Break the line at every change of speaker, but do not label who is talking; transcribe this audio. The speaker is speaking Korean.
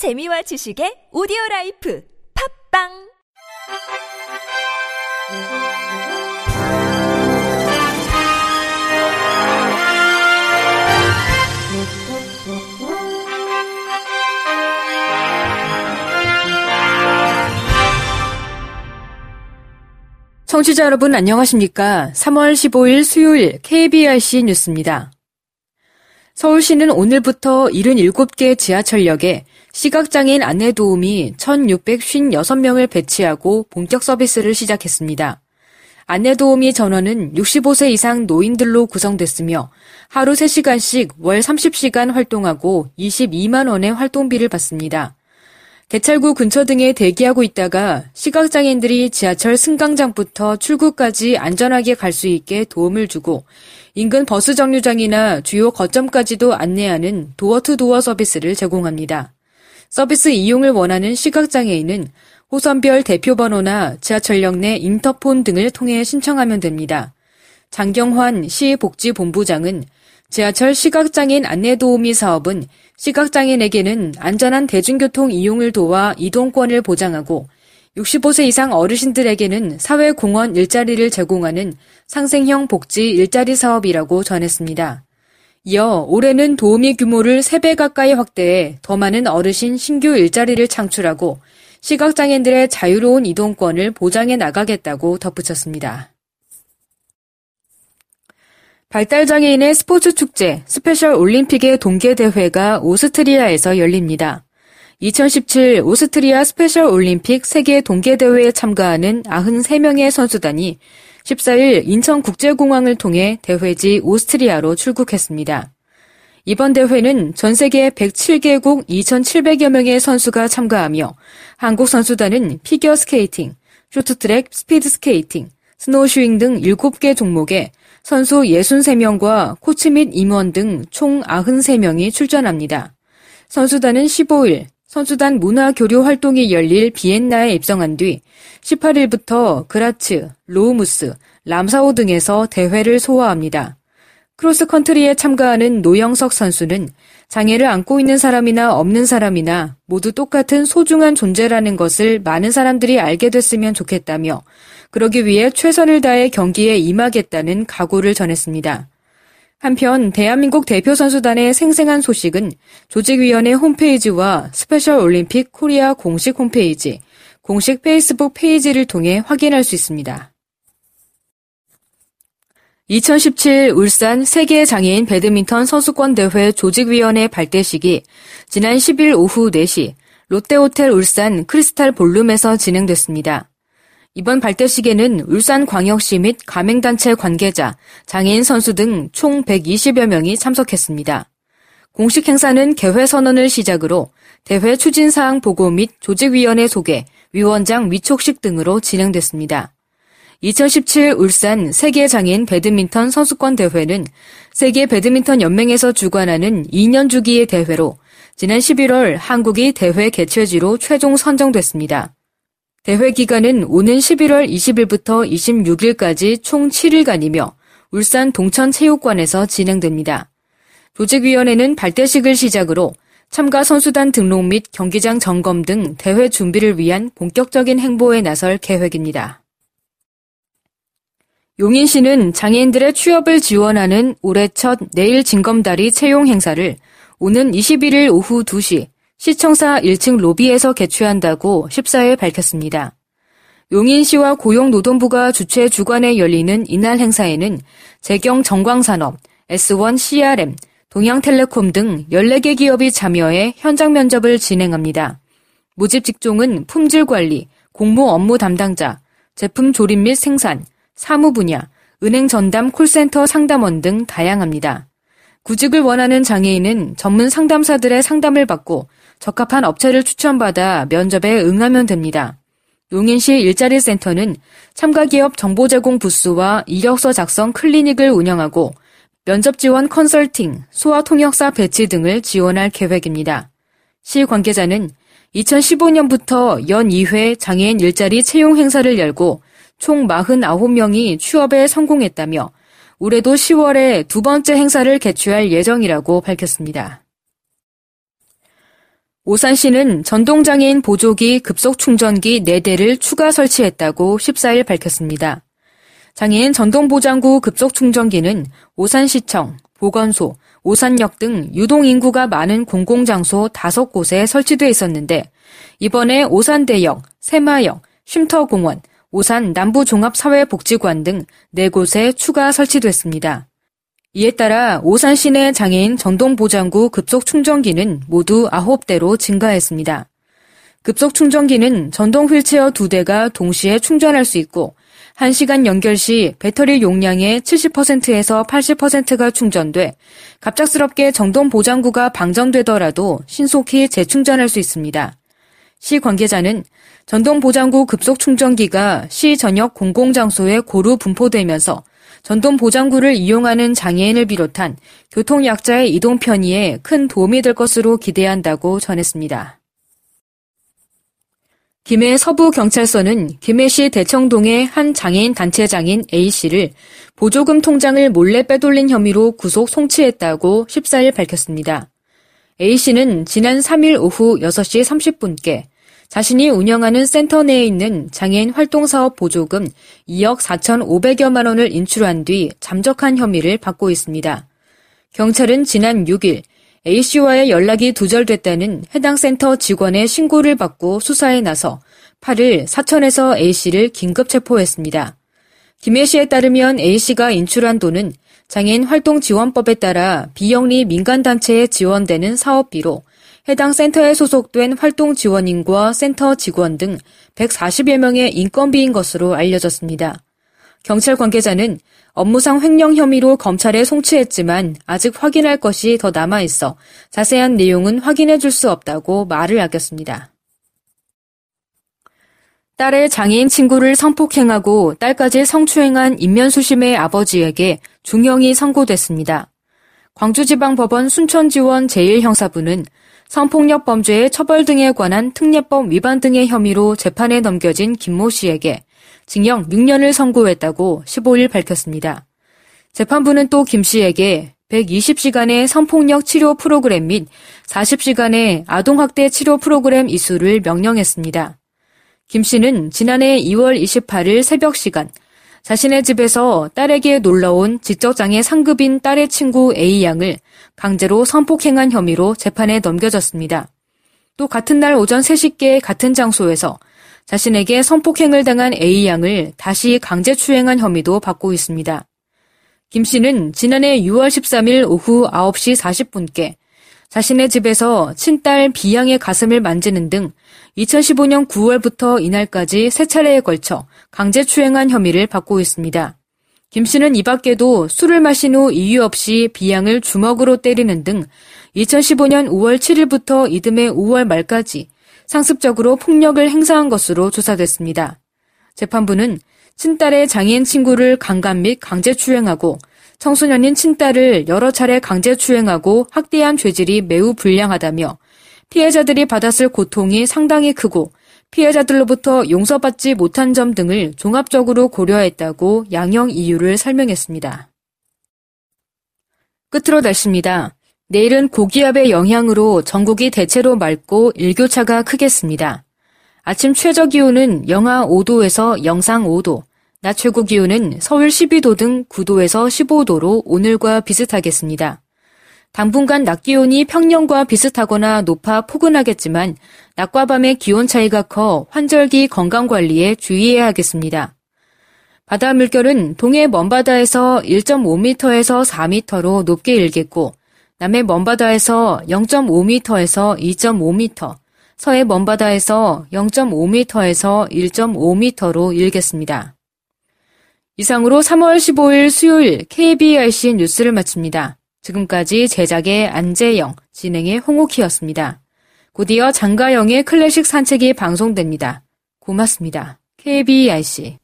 재미와 지식의 오디오 라이프 팝빵
청취자 여러분 안녕하십니까? 3월 15일 수요일 KBRC 뉴스입니다. 서울시는 오늘부터 77개 지하철역에 시각장애인 안내 도우미 1,656명을 배치하고 본격 서비스를 시작했습니다. 안내 도우미 전원은 65세 이상 노인들로 구성됐으며 하루 3시간씩 월 30시간 활동하고 22만 원의 활동비를 받습니다. 개찰구 근처 등에 대기하고 있다가 시각장애인들이 지하철 승강장부터 출구까지 안전하게 갈 수 있게 도움을 주고 인근 버스 정류장이나 주요 거점까지도 안내하는 도어투도어 서비스를 제공합니다. 서비스 이용을 원하는 시각장애인은 호선별 대표번호나 지하철역 내 인터폰 등을 통해 신청하면 됩니다. 장경환 시복지본부장은 지하철 시각장애인 안내도우미 사업은 시각장애인에게는 안전한 대중교통 이용을 도와 이동권을 보장하고 65세 이상 어르신들에게는 사회공헌 일자리를 제공하는 상생형 복지 일자리 사업이라고 전했습니다. 이어 올해는 도우미 규모를 3배 가까이 확대해 더 많은 어르신 신규 일자리를 창출하고 시각장애인들의 자유로운 이동권을 보장해 나가겠다고 덧붙였습니다. 발달장애인의 스포츠 축제 스페셜 올림픽의 동계대회가 오스트리아에서 열립니다. 2017 오스트리아 스페셜 올림픽 세계 동계대회에 참가하는 93명의 선수단이 14일 인천국제공항을 통해 대회지 오스트리아로 출국했습니다. 이번 대회는 전 세계 107개국 2,700여 명의 선수가 참가하며 한국 선수단은 피겨 스케이팅, 쇼트트랙, 스피드 스케이팅, 스노우슈잉 등 7개 종목에 선수 63명과 코치 및 임원 등 총 93명이 출전합니다. 선수단은 15일 선수단 문화 교류 활동이 열릴 비엔나에 입성한 뒤 18일부터 그라츠, 로우무스, 람사오 등에서 대회를 소화합니다. 크로스컨트리에 참가하는 노영석 선수는 장애를 안고 있는 사람이나 없는 사람이나 모두 똑같은 소중한 존재라는 것을 많은 사람들이 알게 됐으면 좋겠다며 그러기 위해 최선을 다해 경기에 임하겠다는 각오를 전했습니다. 한편 대한민국 대표 선수단의 생생한 소식은 조직위원회 홈페이지와 스페셜 올림픽 코리아 공식 홈페이지, 공식 페이스북 페이지를 통해 확인할 수 있습니다. 2017 울산 세계 장애인 배드민턴 선수권 대회 조직위원회 발대식이 지난 10일 오후 4시 롯데호텔 울산 크리스탈 볼룸에서 진행됐습니다. 이번 발대식에는 울산광역시 및 가맹단체 관계자, 장애인 선수 등 총 120여 명이 참석했습니다. 공식 행사는 개회 선언을 시작으로 대회 추진사항 보고 및 조직위원회 소개, 위원장 위촉식 등으로 진행됐습니다. 2017 울산 세계장애인 배드민턴 선수권 대회는 세계 배드민턴 연맹에서 주관하는 2년 주기의 대회로 지난 11월 한국이 대회 개최지로 최종 선정됐습니다. 대회 기간은 오는 11월 20일부터 26일까지 총 7일간이며 울산 동천체육관에서 진행됩니다. 조직위원회는 발대식을 시작으로 참가 선수단 등록 및 경기장 점검 등 대회 준비를 위한 본격적인 행보에 나설 계획입니다. 용인시는 장애인들의 취업을 지원하는 올해 첫 내일 징검다리 채용 행사를 오는 21일 오후 2시 시청사 1층 로비에서 개최한다고 14일 밝혔습니다. 용인시와 고용노동부가 주최 주관에 열리는 이날 행사에는 재경 정광산업, S1 CRM, 동양텔레콤 등 14개 기업이 참여해 현장 면접을 진행합니다. 모집 직종은 품질 관리, 공모 업무 담당자, 제품 조립 및 생산, 사무 분야, 은행 전담 콜센터 상담원 등 다양합니다. 구직을 원하는 장애인은 전문 상담사들의 상담을 받고 적합한 업체를 추천받아 면접에 응하면 됩니다. 용인시 일자리 센터는 참가 기업 정보 제공 부스와 이력서 작성 클리닉을 운영하고 면접 지원 컨설팅, 소아 통역사 배치 등을 지원할 계획입니다. 시 관계자는 2015년부터 연 2회 장애인 일자리 채용 행사를 열고 총 49명이 취업에 성공했다며 올해도 10월에 두 번째 행사를 개최할 예정이라고 밝혔습니다. 오산시는 전동장애인 보조기 급속 충전기 4대를 추가 설치했다고 14일 밝혔습니다. 장애인 전동보장구 급속 충전기는 오산시청, 보건소, 오산역 등 유동인구가 많은 공공장소 5곳에 설치돼 있었는데 이번에 오산대역, 새마역, 쉼터공원, 오산 남부종합사회복지관 등 4곳에 추가 설치됐습니다. 이에 따라 오산 시내 장애인 전동보장구 급속 충전기는 모두 9대로 증가했습니다. 급속 충전기는 전동 휠체어 2대가 동시에 충전할 수 있고 1시간 연결 시 배터리 용량의 70%에서 80%가 충전돼 갑작스럽게 전동 보장구가 방전되더라도 신속히 재충전할 수 있습니다. 시 관계자는 전동 보장구 급속 충전기가 시 전역 공공장소에 고루 분포되면서 전동 보장구를 이용하는 장애인을 비롯한 교통약자의 이동 편의에 큰 도움이 될 것으로 기대한다고 전했습니다. 김해 서부경찰서는 김해시 대청동의 한 장애인 단체장인 A씨를 보조금 통장을 몰래 빼돌린 혐의로 구속 송치했다고 14일 밝혔습니다. A씨는 지난 3일 오후 6시 30분께 자신이 운영하는 센터 내에 있는 장애인 활동사업 보조금 2억 4,500여만 원을 인출한 뒤 잠적한 혐의를 받고 있습니다. 경찰은 지난 6일 A씨와의 연락이 두절됐다는 해당 센터 직원의 신고를 받고 수사에 나서 8일 사천에서 A씨를 긴급 체포했습니다. 김해서에 따르면 A씨가 인출한 돈은 장애인 활동 지원법에 따라 비영리 민간단체에 지원되는 사업비로 해당 센터에 소속된 활동 지원인과 센터 직원 등 140여 명의 인건비인 것으로 알려졌습니다. 경찰 관계자는 업무상 횡령 혐의로 검찰에 송치했지만 아직 확인할 것이 더 남아 있어 자세한 내용은 확인해 줄 수 없다고 말을 아꼈습니다. 딸의 장애인 친구를 성폭행하고 딸까지 성추행한 임면수심의 아버지에게 중형이 선고됐습니다. 광주지방법원 순천지원 제1형사부는 성폭력 범죄의 처벌 등에 관한 특례법 위반 등의 혐의로 재판에 넘겨진 김모 씨에게 징역 6년을 선고했다고 15일 밝혔습니다. 재판부는 또 김 씨에게 120시간의 성폭력 치료 프로그램 및 40시간의 아동학대 치료 프로그램 이수를 명령했습니다. 김 씨는 지난해 2월 28일 새벽 시간 자신의 집에서 딸에게 놀러온 지적장애 상급인 딸의 친구 A양을 강제로 성폭행한 혐의로 재판에 넘겨졌습니다. 또 같은 날 오전 3시께 같은 장소에서 자신에게 성폭행을 당한 A양을 다시 강제 추행한 혐의도 받고 있습니다. 김 씨는 지난해 6월 13일 오후 9시 40분께 자신의 집에서 친딸 B양의 가슴을 만지는 등 2015년 9월부터 이날까지 세 차례에 걸쳐 강제추행한 혐의를 받고 있습니다. 김 씨는 이 밖에도 술을 마신 후 이유 없이 B양을 주먹으로 때리는 등 2015년 5월 7일부터 이듬해 5월 말까지 상습적으로 폭력을 행사한 것으로 조사됐습니다. 재판부는 친딸의 장애인 친구를 강간 및 강제추행하고 청소년인 친딸을 여러 차례 강제 추행하고 학대한 죄질이 매우 불량하다며 피해자들이 받았을 고통이 상당히 크고 피해자들로부터 용서받지 못한 점 등을 종합적으로 고려했다고 양형 이유를 설명했습니다. 끝으로 날씨입니다. 내일은 고기압의 영향으로 전국이 대체로 맑고 일교차가 크겠습니다. 아침 최저 기온은 영하 5도에서 영상 5도, 낮 최고 기온은 서울 12도 등 9도에서 15도로 오늘과 비슷하겠습니다. 당분간 낮 기온이 평년과 비슷하거나 높아 포근하겠지만 낮과 밤의 기온 차이가 커 환절기 건강 관리에 주의해야 하겠습니다. 바다 물결은 동해 먼바다에서 1.5m에서 4m로 높게 일겠고 남해 먼바다에서 0.5m에서 2.5m, 서해 먼바다에서 0.5m에서 1.5m로 일겠습니다. 이상으로 3월 15일 수요일 KBRC 뉴스를 마칩니다. 지금까지 제작의 안재영, 진행의 홍옥희였습니다. 곧이어 장가영의 클래식 산책이 방송됩니다. 고맙습니다. KBRC